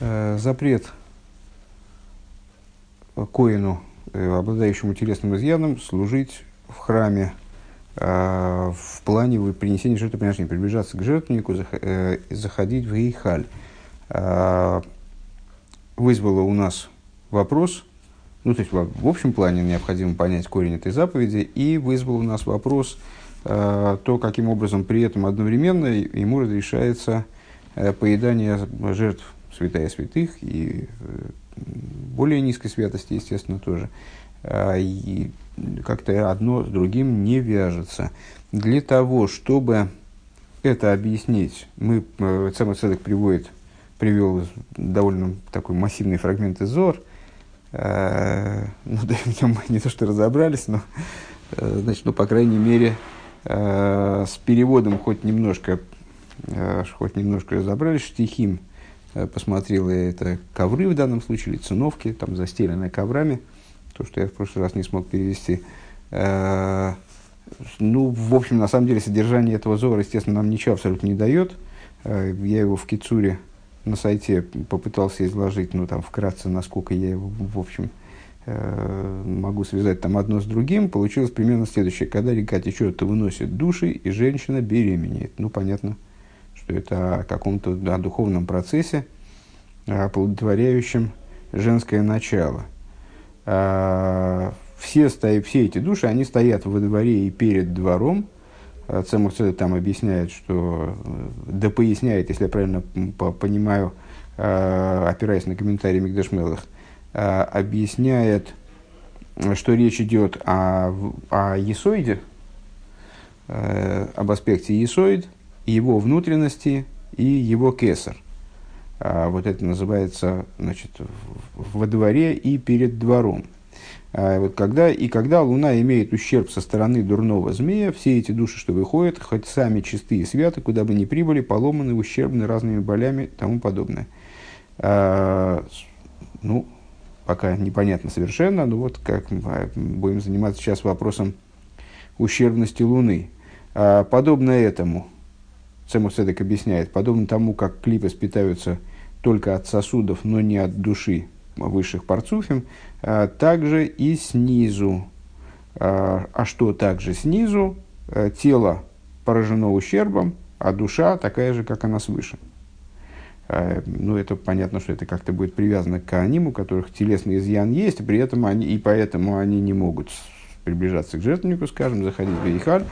запрет коину, обладающему телесным изъяном, служить в храме в плане принесения жертвоприношения, приближаться к жертвеннику, заходить в Гейхаль. Вызвало у нас вопрос, ну, то есть в общем плане необходимо понять корень этой заповеди, и вызвал у нас вопрос, то, каким образом при этом одновременно ему разрешается поедание жертв святая святых и более низкой святости, естественно, тоже. И как-то одно с другим не вяжется. Для того, чтобы это объяснить, мы, Цемер Цедек приводит, привел довольно такой массивный фрагмент из Зор. Ну, да, в нем мы не то что разобрались, но, значит, ну, по крайней мере, с переводом хоть немножко, хоть немножко разобрались, штихим посмотрел я это ковры в данном случае, или циновки, там застеленные коврами – то, что я в прошлый раз не смог перевести. Э, ну, в общем, на самом деле, содержание этого зора, естественно, нам ничего абсолютно не дает. Э, я его в Кицуре на сайте попытался изложить, ну, там, вкратце, насколько я его, в общем, э, могу связать там одно с другим. Получилось примерно следующее. Когда река течет, то выносит души, и женщина беременеет. Ну, понятно, что это о каком-то о духовном процессе, оплодотворяющем женское начало – а, все, стоят, все эти души, они стоят во дворе и перед двором. А, Цемух там объясняет, что, э, да поясняет, если я правильно понимаю, а, опираясь на комментарии Мигдашмелых, объясняет, что речь идет о, о есоиде, об аспекте есоид, его внутренности и его кесар – а, вот это называется значит, во дворе и перед двором. А, вот когда, и когда Луна имеет ущерб со стороны дурного змея, все эти души, что выходят, хоть сами чистые и святы, куда бы ни прибыли, поломаны, ущербны разными болями и тому подобное. А, ну, пока непонятно совершенно, но вот как будем заниматься сейчас вопросом ущербности Луны. А, подобно этому, Цемуседек объясняет, подобно тому, как клипы питаются только от сосудов, но не от души высших парцуфим, а также и снизу. А, а что также снизу? А, тело поражено ущербом, а душа такая же, как она свыше. Ну, это понятно, что это как-то будет привязано к аниму, у которых телесный изъян есть, при этом они, и поэтому они не могут приближаться к жертвеннику, скажем, заходить в Бейхаль,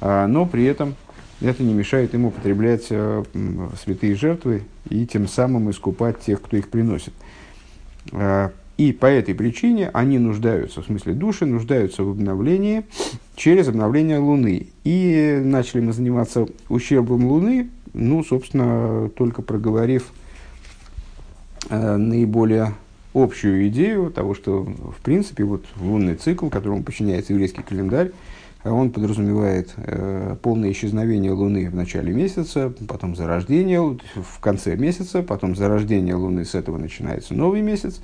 но при этом это не мешает ему употреблять э, святые жертвы и тем самым искупать тех, кто их приносит. Э, и по этой причине они нуждаются, в смысле души, нуждаются в обновлении через обновление Луны. И начали мы заниматься ущербом Луны, ну, собственно, только проговорив э, наиболее общую идею того, что, в принципе, вот лунный цикл, которому подчиняется еврейский календарь, он подразумевает э, полное исчезновение Луны в начале месяца, потом зарождение в конце месяца, потом зарождение Луны, с этого начинается новый месяц,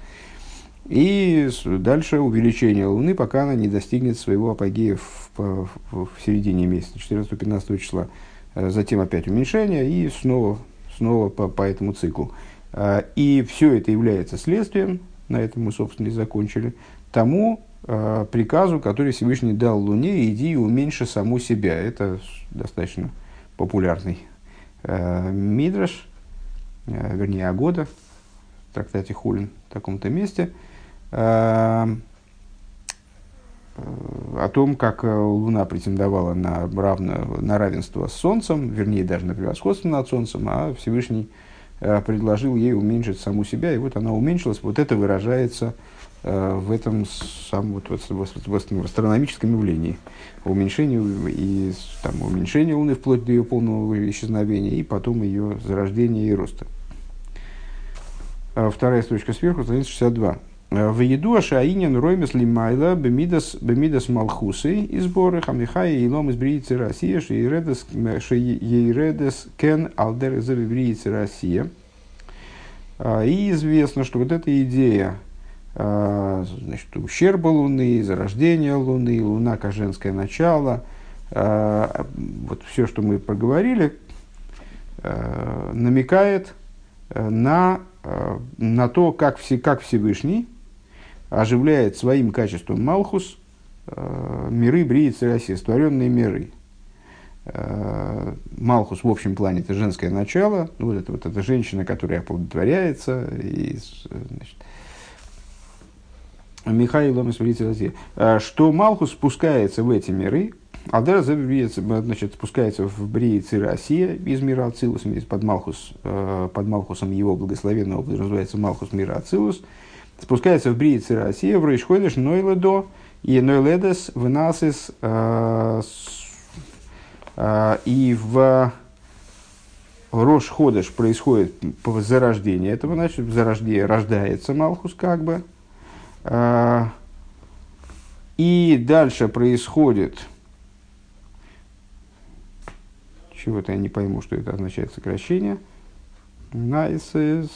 и дальше увеличение Луны, пока она не достигнет своего апогея в, в, в середине месяца, 14-15 числа. Э, затем опять уменьшение и снова, снова по, по этому циклу. Э, и все это является следствием, на этом мы, собственно, и закончили, тому, э, приказу, который Всевышний дал Луне, иди и уменьши саму себя. Это достаточно популярный э, мидраш, э, вернее, Агода, в трактате Хулин в таком-то месте, э, о том, как э, Луна претендовала на, равно, на равенство с Солнцем, вернее, даже на превосходство над Солнцем, а Всевышний э, предложил ей уменьшить саму себя, и вот она уменьшилась. Вот это выражается Э, в этом самом вот, в астрономическом явлении. Уменьшение, и, там, уменьшение Луны вплоть до ее полного исчезновения, и потом ее зарождения и роста. А вторая строчка сверху, страница 62. Э, в еду Ашаинин Роймес Лимайла Бемидас Бемидас Малхусы и сборы Хамихая и Лом из Россия Шейредес Кен Алдер из Россия. А, и известно, что вот эта идея значит, ущерба Луны, зарождения Луны, Луна как женское начало. А, вот все, что мы проговорили, а, намекает на на то, как, все, как Всевышний оживляет своим качеством Малхус миры Бриицы России, створенные миры. Малхус в общем плане это женское начало, ну, вот это вот эта женщина, которая оплодотворяется, и, значит, Михаил что Малхус спускается в эти миры, Алдера значит, спускается в Бриицы Россия из мира Ацилус, под, Малхус, э, под Малхусом его благословенного, называется Малхус мира Ацилус, спускается в Бриицы Россия, в Рейшходиш Нойледо и Нойледес в Насис э, э, и в Рош Ходыш происходит зарождение этого, значит, зарождение, рождается Малхус как бы. И дальше происходит чего-то я не пойму, что это означает сокращение. Nice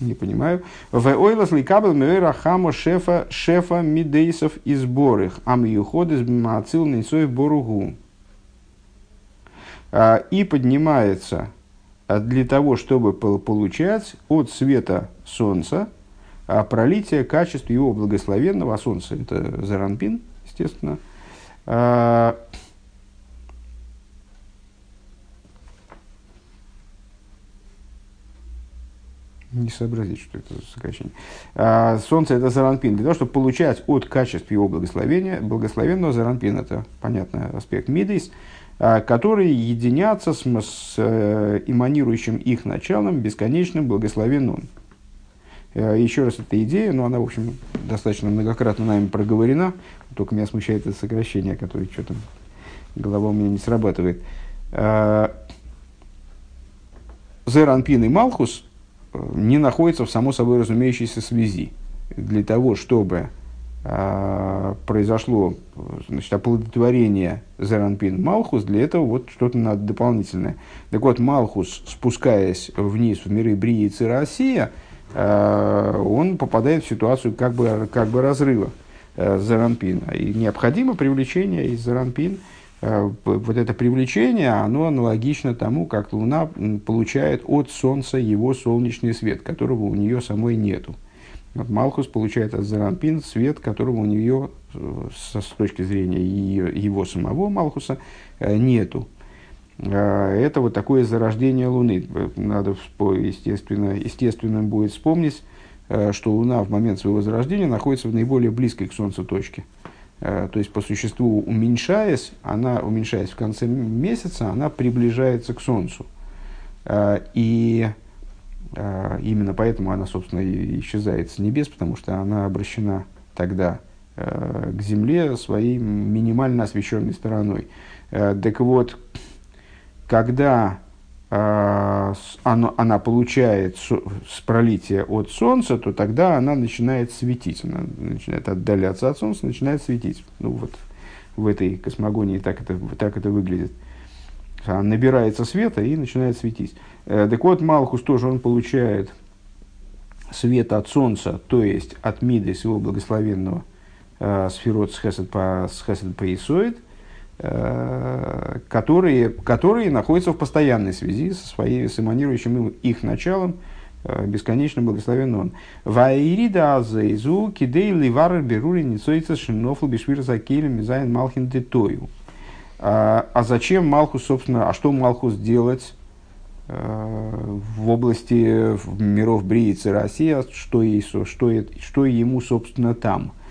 Не понимаю. В ойлас ликабел меэра хамо шефа шефа мидейсов и сборых. Ам юходес бимацил нейсоев боругу. А, и поднимается а, для того, чтобы получать от света солнца а пролитие качеств его благословенного, а солнце это Заранпин, естественно, а, не сообразить, что это за сокращение. А, солнце это Заранпин. Для того, чтобы получать от качеств его благословения, благословенного Заранпин, это понятный аспект Мидейс, а, которые единятся с, с э, эманирующим их началом, бесконечным благословенным. Э, еще раз, эта идея, но она, в общем, достаточно многократно нами проговорена, только меня смущает это сокращение, которое что-то голова у меня не срабатывает. Э, Зеранпин и Малхус э, не находятся в само собой разумеющейся связи. Для того, чтобы произошло значит, оплодотворение Зеранпин Малхус, для этого вот что-то надо дополнительное. Так вот, Малхус, спускаясь вниз в миры Брии и Цирасия, Э, он попадает в ситуацию как бы, как бы разрыва э, Заранпина. И необходимо привлечение из Заранпин. Э, вот это привлечение, оно аналогично тому, как Луна получает от Солнца его солнечный свет, которого у нее самой нету. Малхус получает от Заранпин свет, которого у нее с, с точки зрения его самого Малхуса нету. А, это вот такое зарождение Луны. Надо, естественно, естественным будет вспомнить, э, что Луна в момент своего зарождения находится в наиболее близкой к Солнцу точке. Э, то есть, по существу, уменьшаясь, она, уменьшаясь в конце месяца, она приближается к Солнцу. Э, и именно поэтому она, собственно, исчезает с небес, потому что она обращена тогда к Земле своей минимально освещенной стороной. Так вот, когда э, оно, она получает с пролития от Солнца, то тогда она начинает светить, она начинает отдаляться от Солнца, начинает светить. Ну вот в этой космогонии так это, так это выглядит. Она набирается света и начинает светить. Э, так вот, Малхус тоже он получает свет от Солнца, то есть от Миды, своего благословенного э, сферот с Хесед по, с Хесед по Исоид, Э, которые, которые находятся в постоянной связи со своей, с эманирующим их началом, бесконечно благословен он. Ваирида азейзу кидей ливар берури ницоица шинофл бишвир закелем мизайн малхин детою. А, а зачем Малхус, собственно, а что Малхус делать э, в области миров Бриицы Россия, что, ей, что, что ему, собственно, там –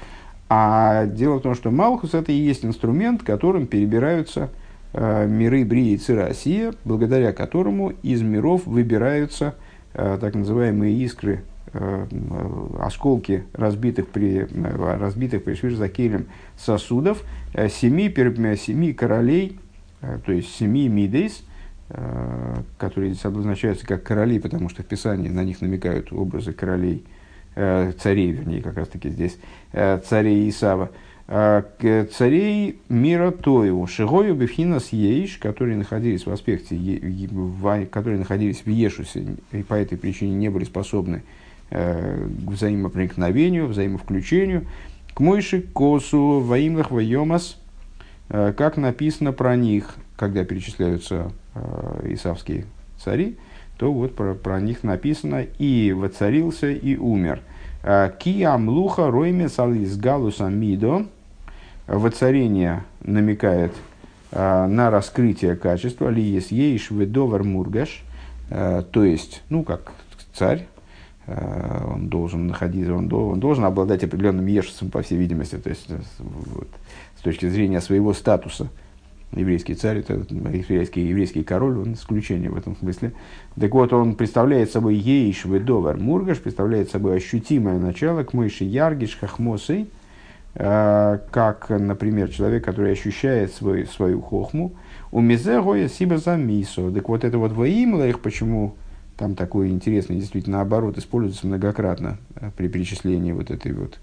а дело в том, что Малхус это и есть инструмент, которым перебираются э, миры Брии и Россия, благодаря которому из миров выбираются э, так называемые искры, осколки разбитых при, э, разбитых при Швирзакелем сосудов э, семи, семи королей, э, то есть семи мидейс, э, которые здесь обозначаются как короли, потому что в Писании на них намекают образы королей Э, царей, вернее, как раз таки здесь, э, царей Исава, э, царей мира Тоеву, Шигою Бифхинас Ейш, которые находились в аспекте, которые находились в Ешусе, и по этой причине не были способны к взаимопроникновению, взаимовключению, к Мойши Косу, Ваимлах Вайомас, как написано про них, когда перечисляются э, исавские цари, то вот про, про них написано «и воцарился, и умер». Э, Киам луха ройме салис галуса мидо. Воцарение намекает э, на раскрытие качества ли есть ейш ведовар мургаш, э, то есть, ну, как царь, он должен находиться, он, он должен обладать определенным ешцем, по всей видимости, то есть вот, с точки зрения своего статуса – еврейский царь, это еврейский, еврейский король, он исключение в этом смысле. Так вот, он представляет собой ейш ведовар мургаш, представляет собой ощутимое начало к мыши яргиш хахмосой, э, как, например, человек, который ощущает свой, свою хохму, у мизегоя сиба за мисо. Так вот, это вот воимла их, почему там такое интересное, действительно, наоборот, используется многократно э, при перечислении вот этой вот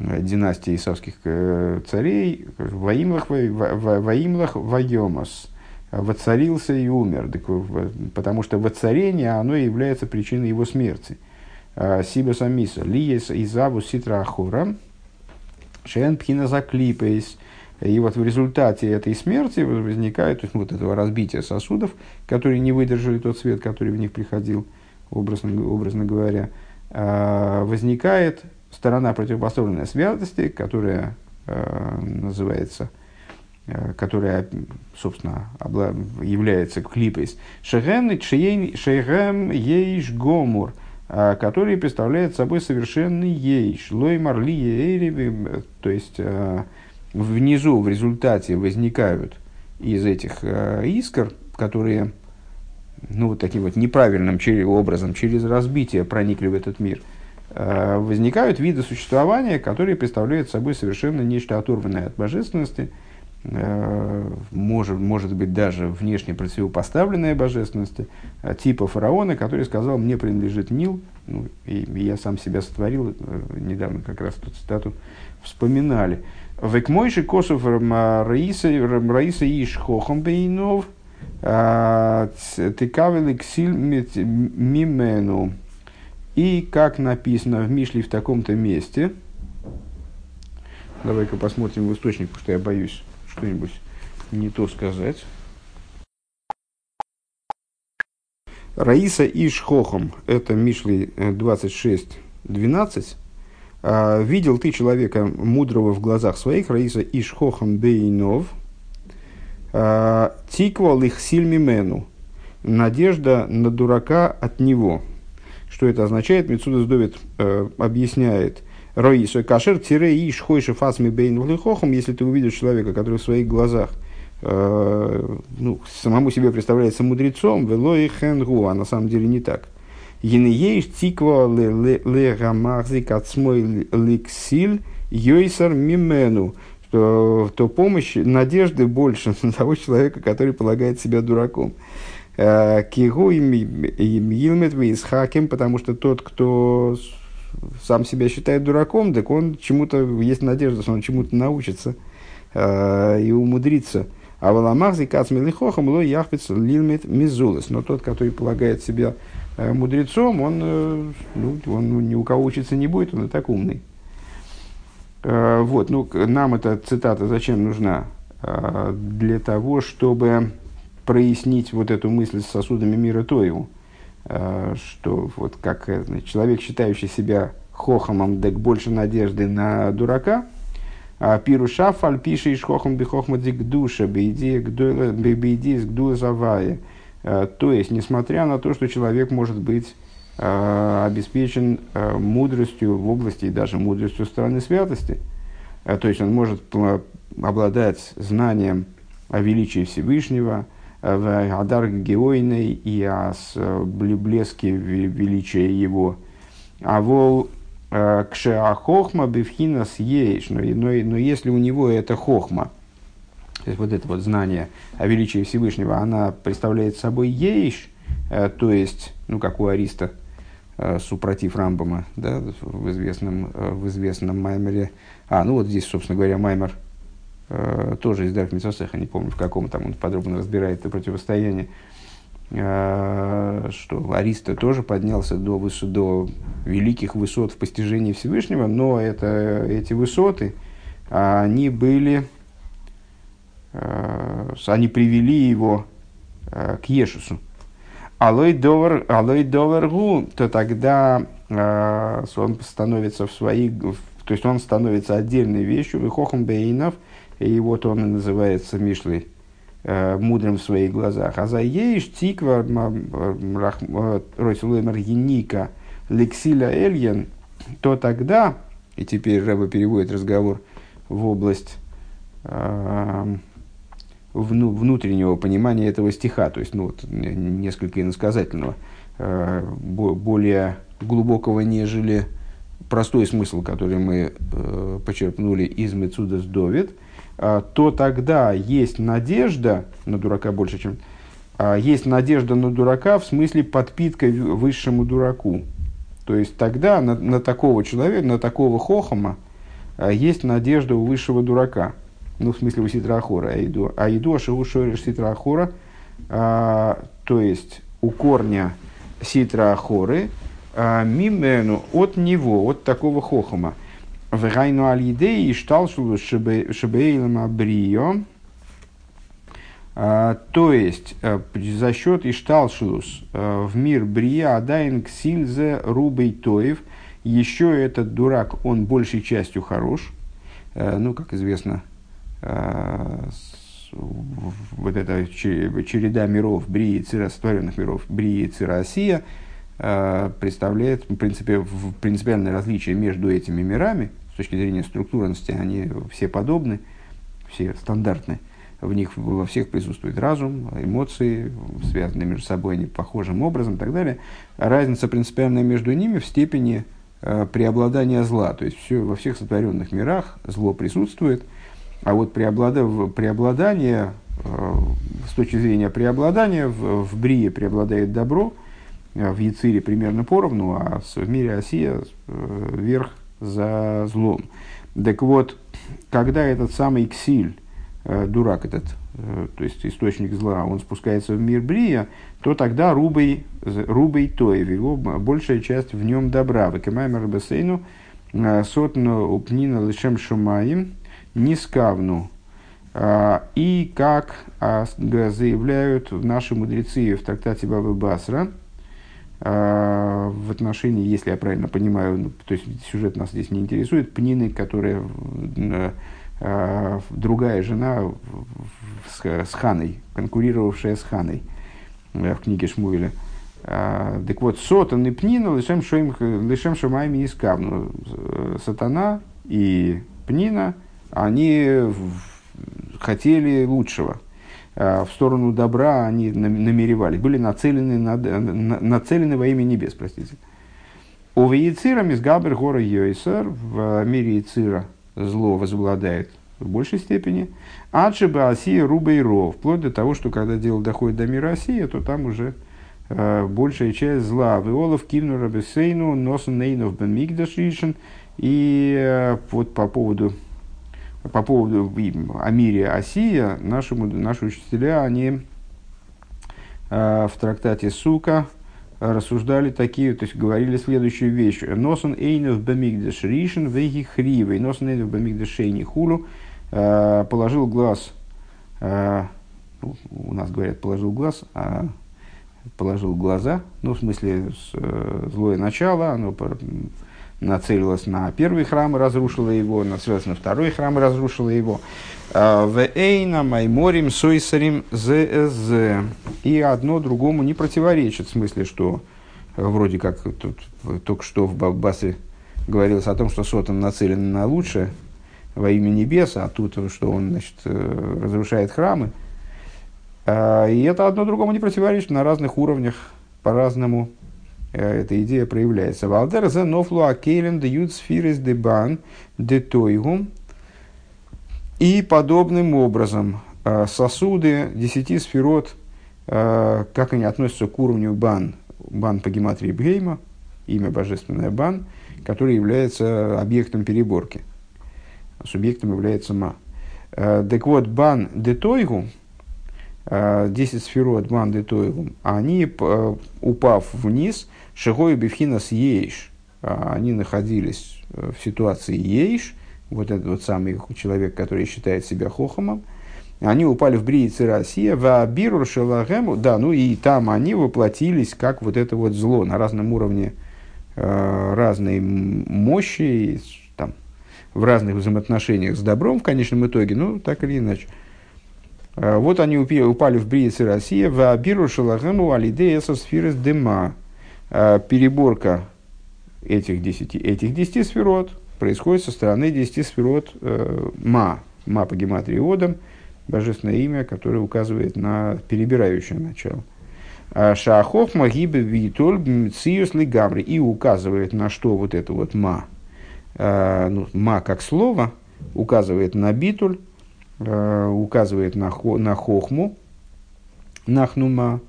Э, династии исавских э, царей, Ваимлах, Ваимлах Вайомас, воцарился и умер, потому что воцарение, оно является причиной его смерти. А, Сиба Самиса, Лиес Изаву Ситра Ахура, Шен Пхина Заклипейс. И вот в результате этой смерти возникает, то есть вот этого разбития сосудов, которые не выдержали тот свет, который в них приходил, образно, образно говоря, а, возникает сторона противопоставленной святости, которая э, называется, э, которая, собственно, является клипой Шехем Ейш Гомур, который представляет собой совершенный Ейш, Лоймар Ли то есть внизу в результате возникают из этих э, искр, которые ну, вот таким вот неправильным образом, через разбитие проникли в этот мир – Э, возникают виды существования, которые представляют собой совершенно нечто оторванное от божественности, э, может, может быть даже внешне противопоставленное божественности, типа фараона, который сказал, мне принадлежит Нил, ну, и, и я сам себя сотворил, недавно как раз эту цитату вспоминали. Векмойши косов раиса иш хохом бейнов, тыкавели ксиль мимену. И как написано в Мишле в таком-то месте, давай-ка посмотрим в источник, потому что я боюсь что-нибудь не то сказать. Раиса Ишхохом, это Мишли 26.12. А, Видел ты человека мудрого в глазах своих, Раиса Ишхохом Бейнов, а, Тиквал их сильмимену, надежда на дурака от него. Что это означает? Мецудас Довид э, объясняет. Роисой кашер тире иш фасми бейн влихохом, если ты увидишь человека, который в своих глазах э, ну, самому себе представляется мудрецом, велой хенгу, а на самом деле не так. Енееш тиква ле гамахзи кацмой ликсиль йойсар мимену, то, то помощь, надежды больше на того человека, который полагает себя дураком. Кигу им Илмет Исхаким, потому что тот, кто сам себя считает дураком, так он чему-то, есть надежда, что он чему-то научится э, и умудрится. А Валамахзи Кацмилихохам Ло Яхпец Лилмет Мизулес. Но тот, который полагает себя э, мудрецом, он, э, ну, он ну, ни у кого учиться не будет, он и так умный. Э, вот, ну, нам эта цитата зачем нужна? Э, для того, чтобы прояснить вот эту мысль с сосудами мира Тоеву, э, что вот как э, значит, человек, считающий себя хохомом, так больше надежды на дурака, а пируша фальпиши иш хохом бихохмадик душа бейди с гдула завая. Э, то есть, несмотря на то, что человек может быть обеспечен мудростью в области и даже мудростью стороны святости, то есть он может обладать знанием о величии Всевышнего, в Адар Геойной и о блеске величия его. А вол э, кшеахохма бифхина съеешь, но, но, но если у него это хохма, то есть вот это вот знание о величии Всевышнего, она представляет собой ейш, э, то есть, ну как у Ариста, э, супротив Рамбома, да, в известном, в известном маймере. А, ну вот здесь, собственно говоря, маймер Э, тоже из Дарк Митсосеха, не помню в каком там он подробно разбирает это противостояние, э, что Ариста тоже поднялся до, высот, до великих высот в постижении Всевышнего, но это, эти высоты, они были они привели его к Ешусу. Алой довар, алой довар гу, то тогда он становится в своей, то есть он становится отдельной вещью, выхохом бейнов, и вот он и называется Мишлей, мудрым в своих глазах. А за ейш тиква ройсулемер еника лексиля эльен, то тогда, и теперь Рэба переводит разговор в область э, внутреннего понимания этого стиха, то есть ну, вот, несколько иносказательного, э, более глубокого, нежели простой смысл, который мы э, почерпнули из Мецудас Довид, э, то тогда есть надежда на дурака больше, чем... Э, есть надежда на дурака в смысле подпитка высшему дураку. То есть тогда на, на такого человека, на такого хохома э, есть надежда у высшего дурака. Ну, в смысле у ситрахора. Айду, айду ашигу шориш ситрахора. А, то есть у корня ситрахоры а, мимену от него, от такого хохома. В райну аль-идеи шталшулу шебейлам абрио. А, то есть, э, за счет Ишталшилус э, в мир Брия Адайн Ксильзе Рубей Тоев, еще этот дурак, он большей частью хорош. Э, ну, как известно, вот эта череда миров Брии сотворенных миров Брии и Цирасия, представляет в принципе, принципиальное различие между этими мирами, с точки зрения структурности, они все подобны, все стандартны в них во всех присутствует разум, эмоции, связанные между собой не похожим образом и так далее. разница принципиальная между ними в степени э, преобладания зла. То есть все, во всех сотворенных мирах зло присутствует, а вот преоблада, преобладание, э, с точки зрения преобладания, в, в Брие преобладает добро, э, в Яцире примерно поровну, а в мире Осия э, верх за злом. Так вот, когда этот самый Ксиль, Э, дурак этот, э, то есть источник зла, он спускается в мир Брия, то тогда рубей, рубей тоев, его большая часть в нем добра. Векамаймер бассейну э, сотну упнина лишем шумаим нискавну. И как а, заявляют наши мудрецы в трактате Бабы Басра, в отношении, если я правильно понимаю, ну, то есть сюжет нас здесь не интересует, пнины, которые Э, другая жена с, Ханой, конкурировавшая с Ханой э, в книге Шмуэля. Э, так вот, Сотан и Пнина лишем шамайми искавну. Сатана и Пнина, они хотели лучшего. В сторону добра они намеревались, были нацелены, на, нацелены во имя небес, простите. У Вейцира Мизгабер Гора Йойсер в мире Яцира – зло возобладает в большей степени. Аджиба Асия Руба и Ро, вплоть до того, что когда дело доходит до мира Асия, то там уже э, большая часть зла. Виолов Кивну Рабесейну, Носен Нейнов Бен Мигдашишин. И э, вот по поводу, по поводу о мире Асия, наши, наши учителя, они э, в трактате Сука, рассуждали такие, то есть говорили следующую вещь. Носон эйнов бамигдеш ришен вейги хривей. Носон эйнов бамигдеш шейни хулу. Э, положил глаз, э, ну, у нас говорят, положил глаз, а положил глаза, ну, в смысле, злое начало, оно нацелилась на первый храм и разрушила его, нацелилась на второй храм и разрушила его. А, в Эйна Майморим Сойсарим ЗСЗ. И одно другому не противоречит, в смысле, что э, вроде как тут только что в Бабасе говорилось о том, что Сотан нацелен на лучшее во имя небеса, а тут, что он значит, э, разрушает храмы. А, и это одно другому не противоречит на разных уровнях, по-разному эта идея проявляется. Валдер за нофлу акелен де ют сфирис де бан де тойгум. И подобным образом э, сосуды десяти сферот, э, как они относятся к уровню бан, бан по гематрии Бгейма, имя божественное бан, который является объектом переборки. Субъектом является ма. Так вот, бан де тойгу, 10 сферот бан де тойгу, они, упав вниз, Шигой Бифхинас Ейш, а, они находились э, в ситуации Ейш, вот этот вот самый человек, который считает себя хохомом, они упали в Бриице Россия, в Абиру Шелагему, да, ну и там они воплотились как вот это вот зло на разном уровне, э, разной мощи, там, в разных взаимоотношениях с добром в конечном итоге, ну, так или иначе. Э, вот они упали в Бриице Россия, в Абиру Шелагему Алидея со дыма. Э, переборка этих десяти, этих десяти сферот происходит со стороны десяти сферот э, Ма, Ма по гематрии Одам – божественное имя, которое указывает на перебирающее начало. А Шахохма гибе витуль циюс гамри и указывает на что вот это вот ма. Ну, ма как слово указывает на битуль, указывает на, хо, на хохму, нахнума,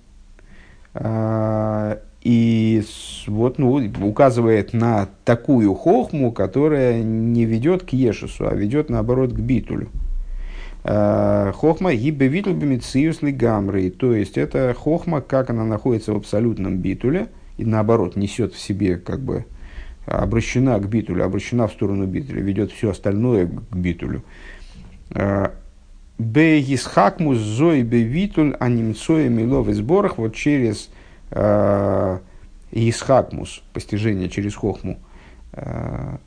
и вот, ну, указывает на такую хохму, которая не ведет к Ешесу, а ведет наоборот к битулю. Э, хохма гибевитл бемициус гамры. То есть это хохма, как она находится в абсолютном битуле, и наоборот несет в себе как бы обращена к битулю, обращена в сторону битуля, ведет все остальное к битулю. Э, Бегисхакмус зой бевитуль анимцоя милов сборах вот через э, исхакмус, постижение через хохму, э,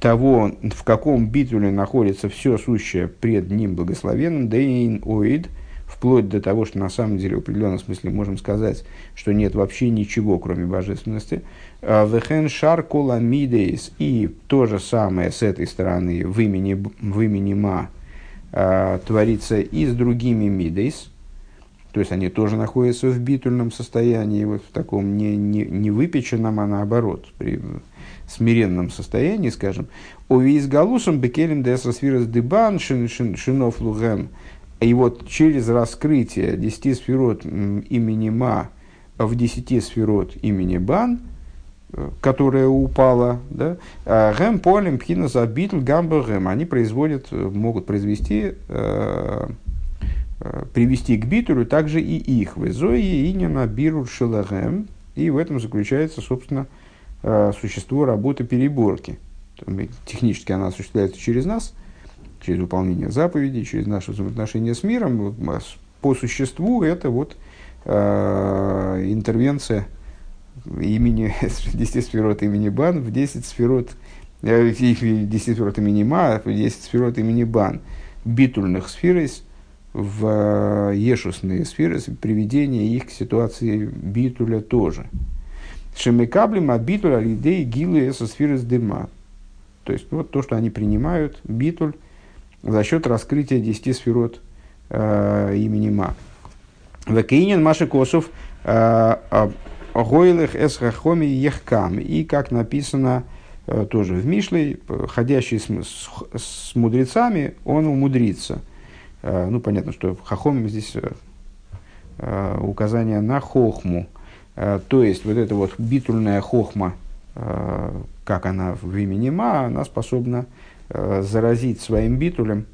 того, в каком битуле находится все сущее пред ним благословенным, дейн оид, вплоть до того, что на самом деле в определенном смысле можем сказать, что нет вообще ничего, кроме божественности. А, вехен шар кола мидейс, и то же самое с этой стороны в имени, в имени Ма а, творится и с другими мидейс, то есть они тоже находятся в битульном состоянии, вот в таком не, не, не выпеченном, а наоборот, при, смиренном состоянии, скажем, о виз галусом бекелем десросфирос дебан шинов лугем, и вот через раскрытие десяти сферот имени Ма в десяти сферот имени Бан, э, которая упала, да, а гэм полем пхина забитл гамбо гэм, они производят, э, могут произвести, э, э, привести к битулю также и их. В Зои и не на биру шелагэм, и в этом заключается, собственно, э, существо работы переборки. Технически она осуществляется через нас, через выполнение заповедей, через наши взаимоотношения с миром. По существу это вот э, интервенция имени, 10 сферот имени Бан в 10 сферот, э, 10 сферот имени Ма, в 10 сферот имени Бан, битульных сфер в э, ешусные сферы, приведение их к ситуации битуля тоже. Шемекаблем абитуль алидей гилы со сферы с дыма. То есть, вот то, что они принимают, битуль, за счет раскрытия десяти сферот э, имени Ма. Векейнин Маши Косов э, Гойлых Эсхахоми Ехкам. И, как написано э, тоже в Мишле, ходящий с, с, с мудрецами, он умудрится. Э, ну, понятно, что Хахомим здесь э, э указание на Хохму – Э, то есть, вот эта вот битульная хохма, э, как она в имени Ма, она способна э, заразить своим битулем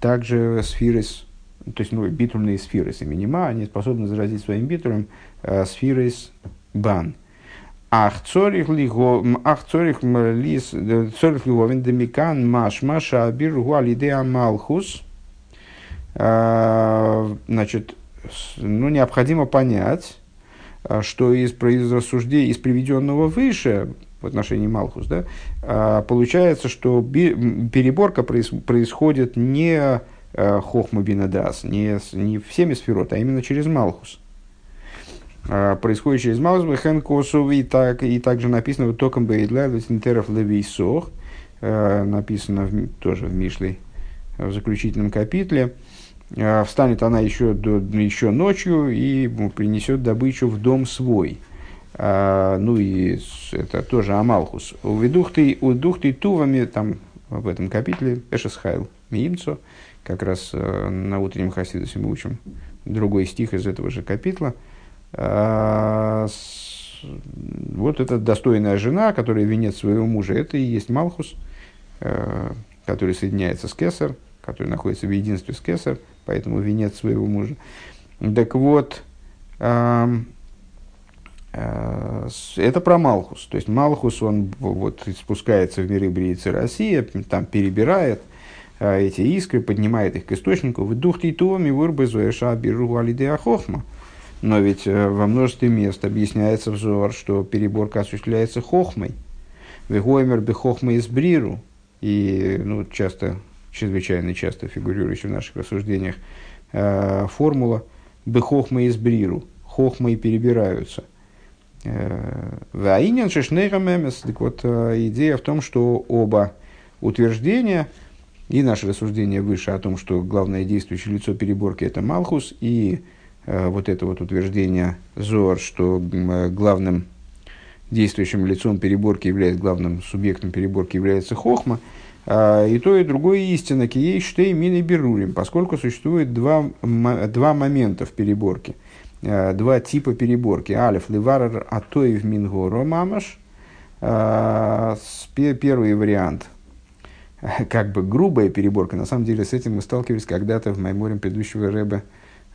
также сферы, то есть ну, битульные сферы с имени Ма, они способны заразить своим битулем сферы Бан. Ах цорих ах цорих лис цорих лиговин демикан маш маша абир гуалидеа малхус. Значит, ну, необходимо понять, что из, из рассуждений, из приведенного выше в отношении Малхус, да, получается, что переборка происходит не Хохма Бинадас, не, не всеми сферот, а именно через Малхус. Происходит через Малхус, Хен Косов, и, так, и также написано в Током Бейдля, Интеров Левейсох, написано в, тоже в Мишле в заключительном капитле. А, встанет она еще, до, еще ночью и принесет добычу в дом свой. А, ну и это тоже Амалхус. У ты, у ты тувами, там в этом капитле, Эшесхайл Миимцо, как раз э, на утреннем Хасидусе мы учим другой стих из этого же капитла. А, вот эта достойная жена, которая венец своего мужа, это и есть Малхус, э, который соединяется с Кесар, который находится в единстве с Кесар – поэтому венец своего мужа. Так вот, э, э, это про Малхус. То есть Малхус, он вот спускается в миры Бриицы России, там перебирает, эти искры, поднимает их к источнику. В дух титуами вырбезуэша биру алидея хохма. Но ведь во множестве мест объясняется взор, что переборка осуществляется хохмой. Вегоймер бехохма из бриру. И ну, часто, чрезвычайно часто фигурирующая в наших рассуждениях э, формула бехохма из бриру. Хохмы перебираются. Ваинен шешнейрамемес. Так вот, идея в том, что оба утверждения и наше рассуждение выше о том, что главное действующее лицо переборки – это Малхус, и э, вот это вот утверждение Зор, что э, главным действующим лицом переборки является, главным субъектом переборки является Хохма, э, и то, и другое истина, кией штей мины берурим, поскольку существует два, два момента в переборке, э, два типа переборки. Алиф ливарар атоев мингоро мамаш, э, первый вариант – как бы грубая переборка. На самом деле с этим мы сталкивались когда-то в Майморе предыдущего Рэба э,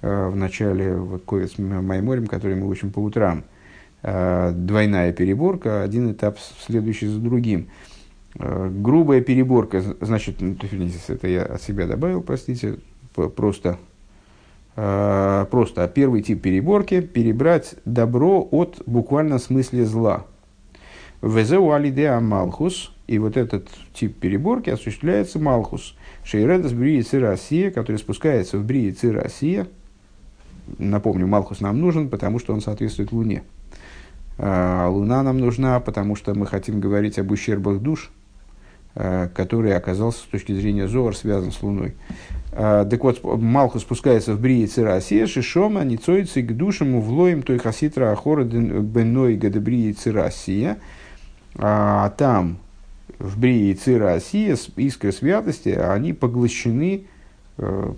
в начале вот, ковец Майморем, который мы учим по утрам. Э, двойная переборка, один этап следующий за другим. Э, грубая переборка, значит, ну, это я от себя добавил, простите, просто, просто а первый тип переборки – перебрать добро от буквально смысле зла. Везеу алидеа малхус – и вот этот тип переборки осуществляется Малхус. Шейредас Бриицы Россия, который спускается в Бриицы Россия. Напомню, Малхус нам нужен, потому что он соответствует Луне. А Луна нам нужна, потому что мы хотим говорить об ущербах душ, а, который оказался с точки зрения Зоар связан с Луной. А, так вот, Малхус спускается в Бриицы Россия, Шишома, Ницоицы к душам увлоем той хаситра ахора беной гадабриицы Россия. А там в Брии и Цира Осия, искры святости, они поглощены,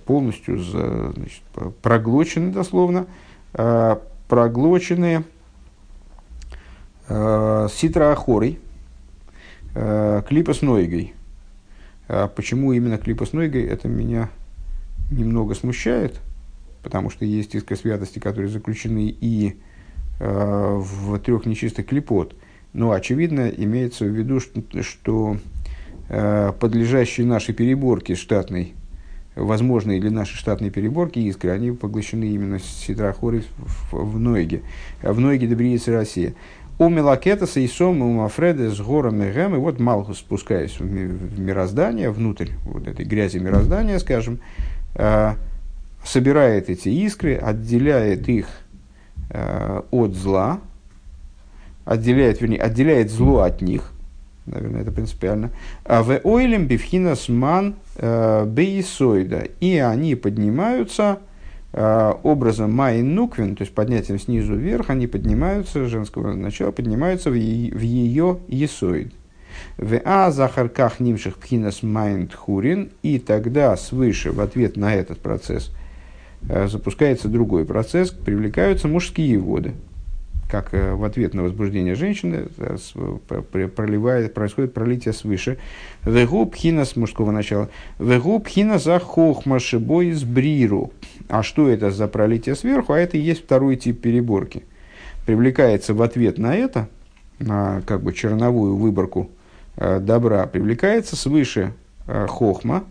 полностью значит, проглочены дословно, э, проглочены э, ситроахорой, клипа с нойгой. А почему именно нойгой, это меня немного смущает, потому что есть искры святости, которые заключены и в трех нечистых клипот – но, очевидно, имеется в виду, что, что э, подлежащие нашей переборке штатной, возможные для нашей штатной переборки искры, они поглощены именно ситрахорой в, в, в Нойге. В Нойге добриется Россия. У Мелакетаса и Сома, у Мафреда с горами Гэм, и вот Малхус, спускаясь в, в мироздание, внутрь вот этой грязи мироздания, скажем, э, собирает эти искры, отделяет их э, от зла, отделяет, вернее, отделяет зло от них, наверное, это принципиально, ועולים בבחינת מ"ן ביסודה, и они поднимаются э, образом מיין נוקבין, то есть поднятием снизу вверх, они поднимаются, женского начала, поднимаются в, ее יסוד. ואז אחר כך נמשך בחינת מיין דכורין, и тогда свыше в ответ на этот процесс э, запускается другой процесс, привлекаются мужские воды – как э, в ответ на возбуждение женщины э, проливает, происходит пролитие свыше. Вегу пхина с мужского начала. Вегу пхина за хохма шибой с бриру. А что это за пролитие сверху? А это и есть второй тип переборки. Привлекается в ответ на это, на как бы черновую выборку э, добра, привлекается свыше חכמה,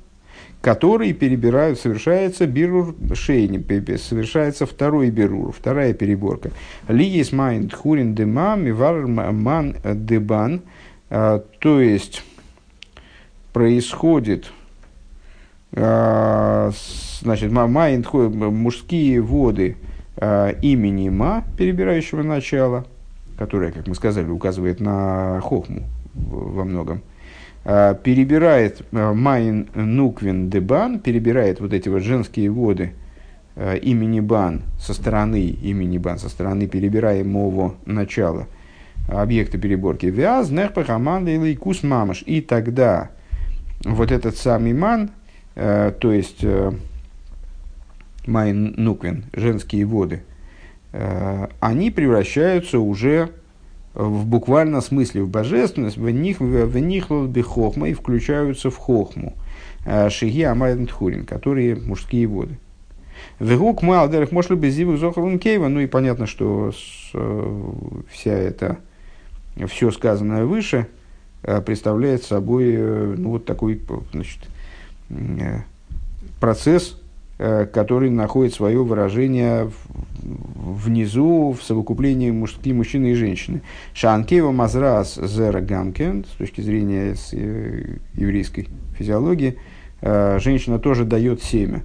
который перебирают, совершается בירור שני, совершается второй בירור, вторая переборка. להיות מיין דכורין דמ"ה מברר מ"ן דב"ן, а, то есть происходит а, значит, מיין, мужские воды а, имени מ"ה, перебирающего начала, которое, как мы сказали, указывает на חכמה во многом, перебирает э, מיין נוקבין דב"ן, перебирает вот эти вот женские воды э, имени ב"ן со стороны имени ב"ן, со стороны перебираемого начала объекта переборки. ואז נהפך המ"ן לאלקות ממש. И тогда вот этот самый מ"ן, то есть מיין נוקבין, женские воды, они превращаются уже в буквальном смысле в божественность, в них, в них хохма и включаются в хохму. Э, Шиги Амайден Тхурин, которые мужские воды. Вегук Малдерах может ли без Зохалун Кейва, ну и понятно, что э, вся эта, все сказанное выше э, представляет собой ну, вот такой значит, процесс, который находит свое выражение внизу в совокуплении мужские мужчины и женщины. Шанкева Мазрас Зера Гамкен, с точки зрения еврейской физиологии, женщина тоже дает семя.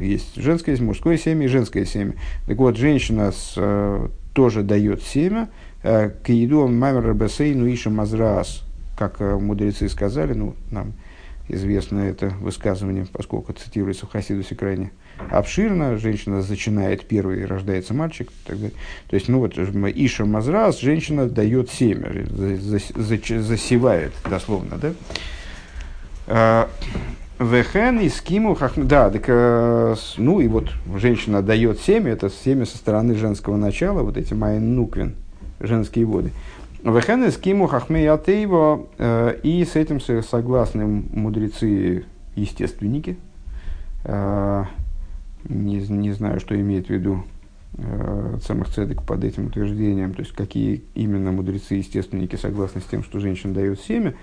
Есть женское, мужское семя и женское семя. Так вот, женщина с, тоже дает семя, к еду мамер бесейну иша мазрас, как мудрецы сказали, ну, нам известно это высказывание, поскольку цитируется в Хасидусе крайне обширно, женщина зачинает первый, рождается мальчик. Так далее. То есть, ну вот, Иша Мазрас, женщина дает семя, засевает, дословно, да? А, Вехен и скиму хахм... Да, так, э, ну и вот женщина дает семя, это семя со стороны женского начала, вот эти майен нуквин, женские воды. Вехен и скиму хахмей атеево, э, и с этим согласны мудрецы естественники, э, не, не знаю, что имеет в виду э, самых цедек под этим утверждением, то есть какие именно мудрецы естественники согласны с тем, что женщина дает семя.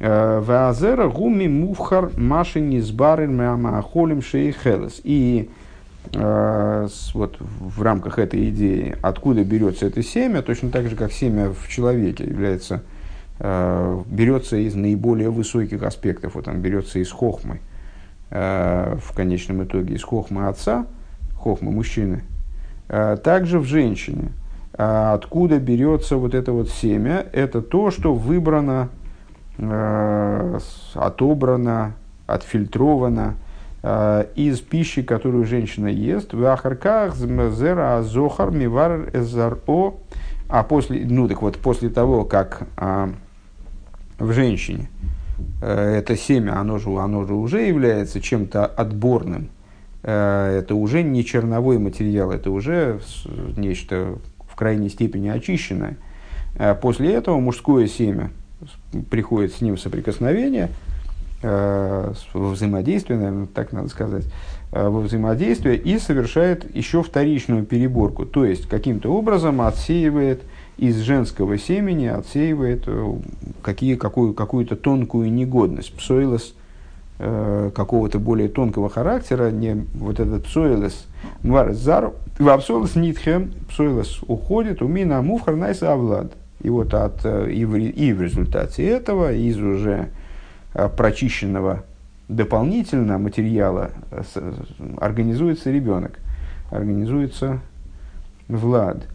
Э, Ваазера гуми мувхар маши низбарин мямахолим шейхелес. И э, вот в рамках этой идеи, откуда берется это семя, точно так же, как семя в человеке является, э, берется из наиболее высоких аспектов. Вот он берется из хохмы. Э, в конечном итоге из хохмы отца, хохмы мужчины, э, также в женщине. Откуда берется вот это вот семя? Это то, что выбрано, э, отобрано, отфильтровано из пищи, которую женщина ест. В ахарках зера азохар мивар эзаро. А после, ну так вот, после того, как а, в женщине Э, это семя, оно же, оно же уже является чем-то отборным. Э, это уже не черновой материал, это уже нечто в крайней степени очищенное. Э, после этого мужское семя приходит с ним соприкосновение, во взаимодействие, наверное, так надо сказать, во взаимодействие и совершает еще вторичную переборку. То есть, каким-то образом отсеивает из женского семени отсеивает э, какие, какую, какую-то тонкую негодность, псоилос э, какого-то более тонкого характера, не вот этот псоилос, мварзар, вапсоилос нитхем, псоилос уходит, умина муфхар найса авлад. И вот от, э, и, в, и в результате этого, из уже э, прочищенного дополнительно материала организуется ребенок, организуется Влад.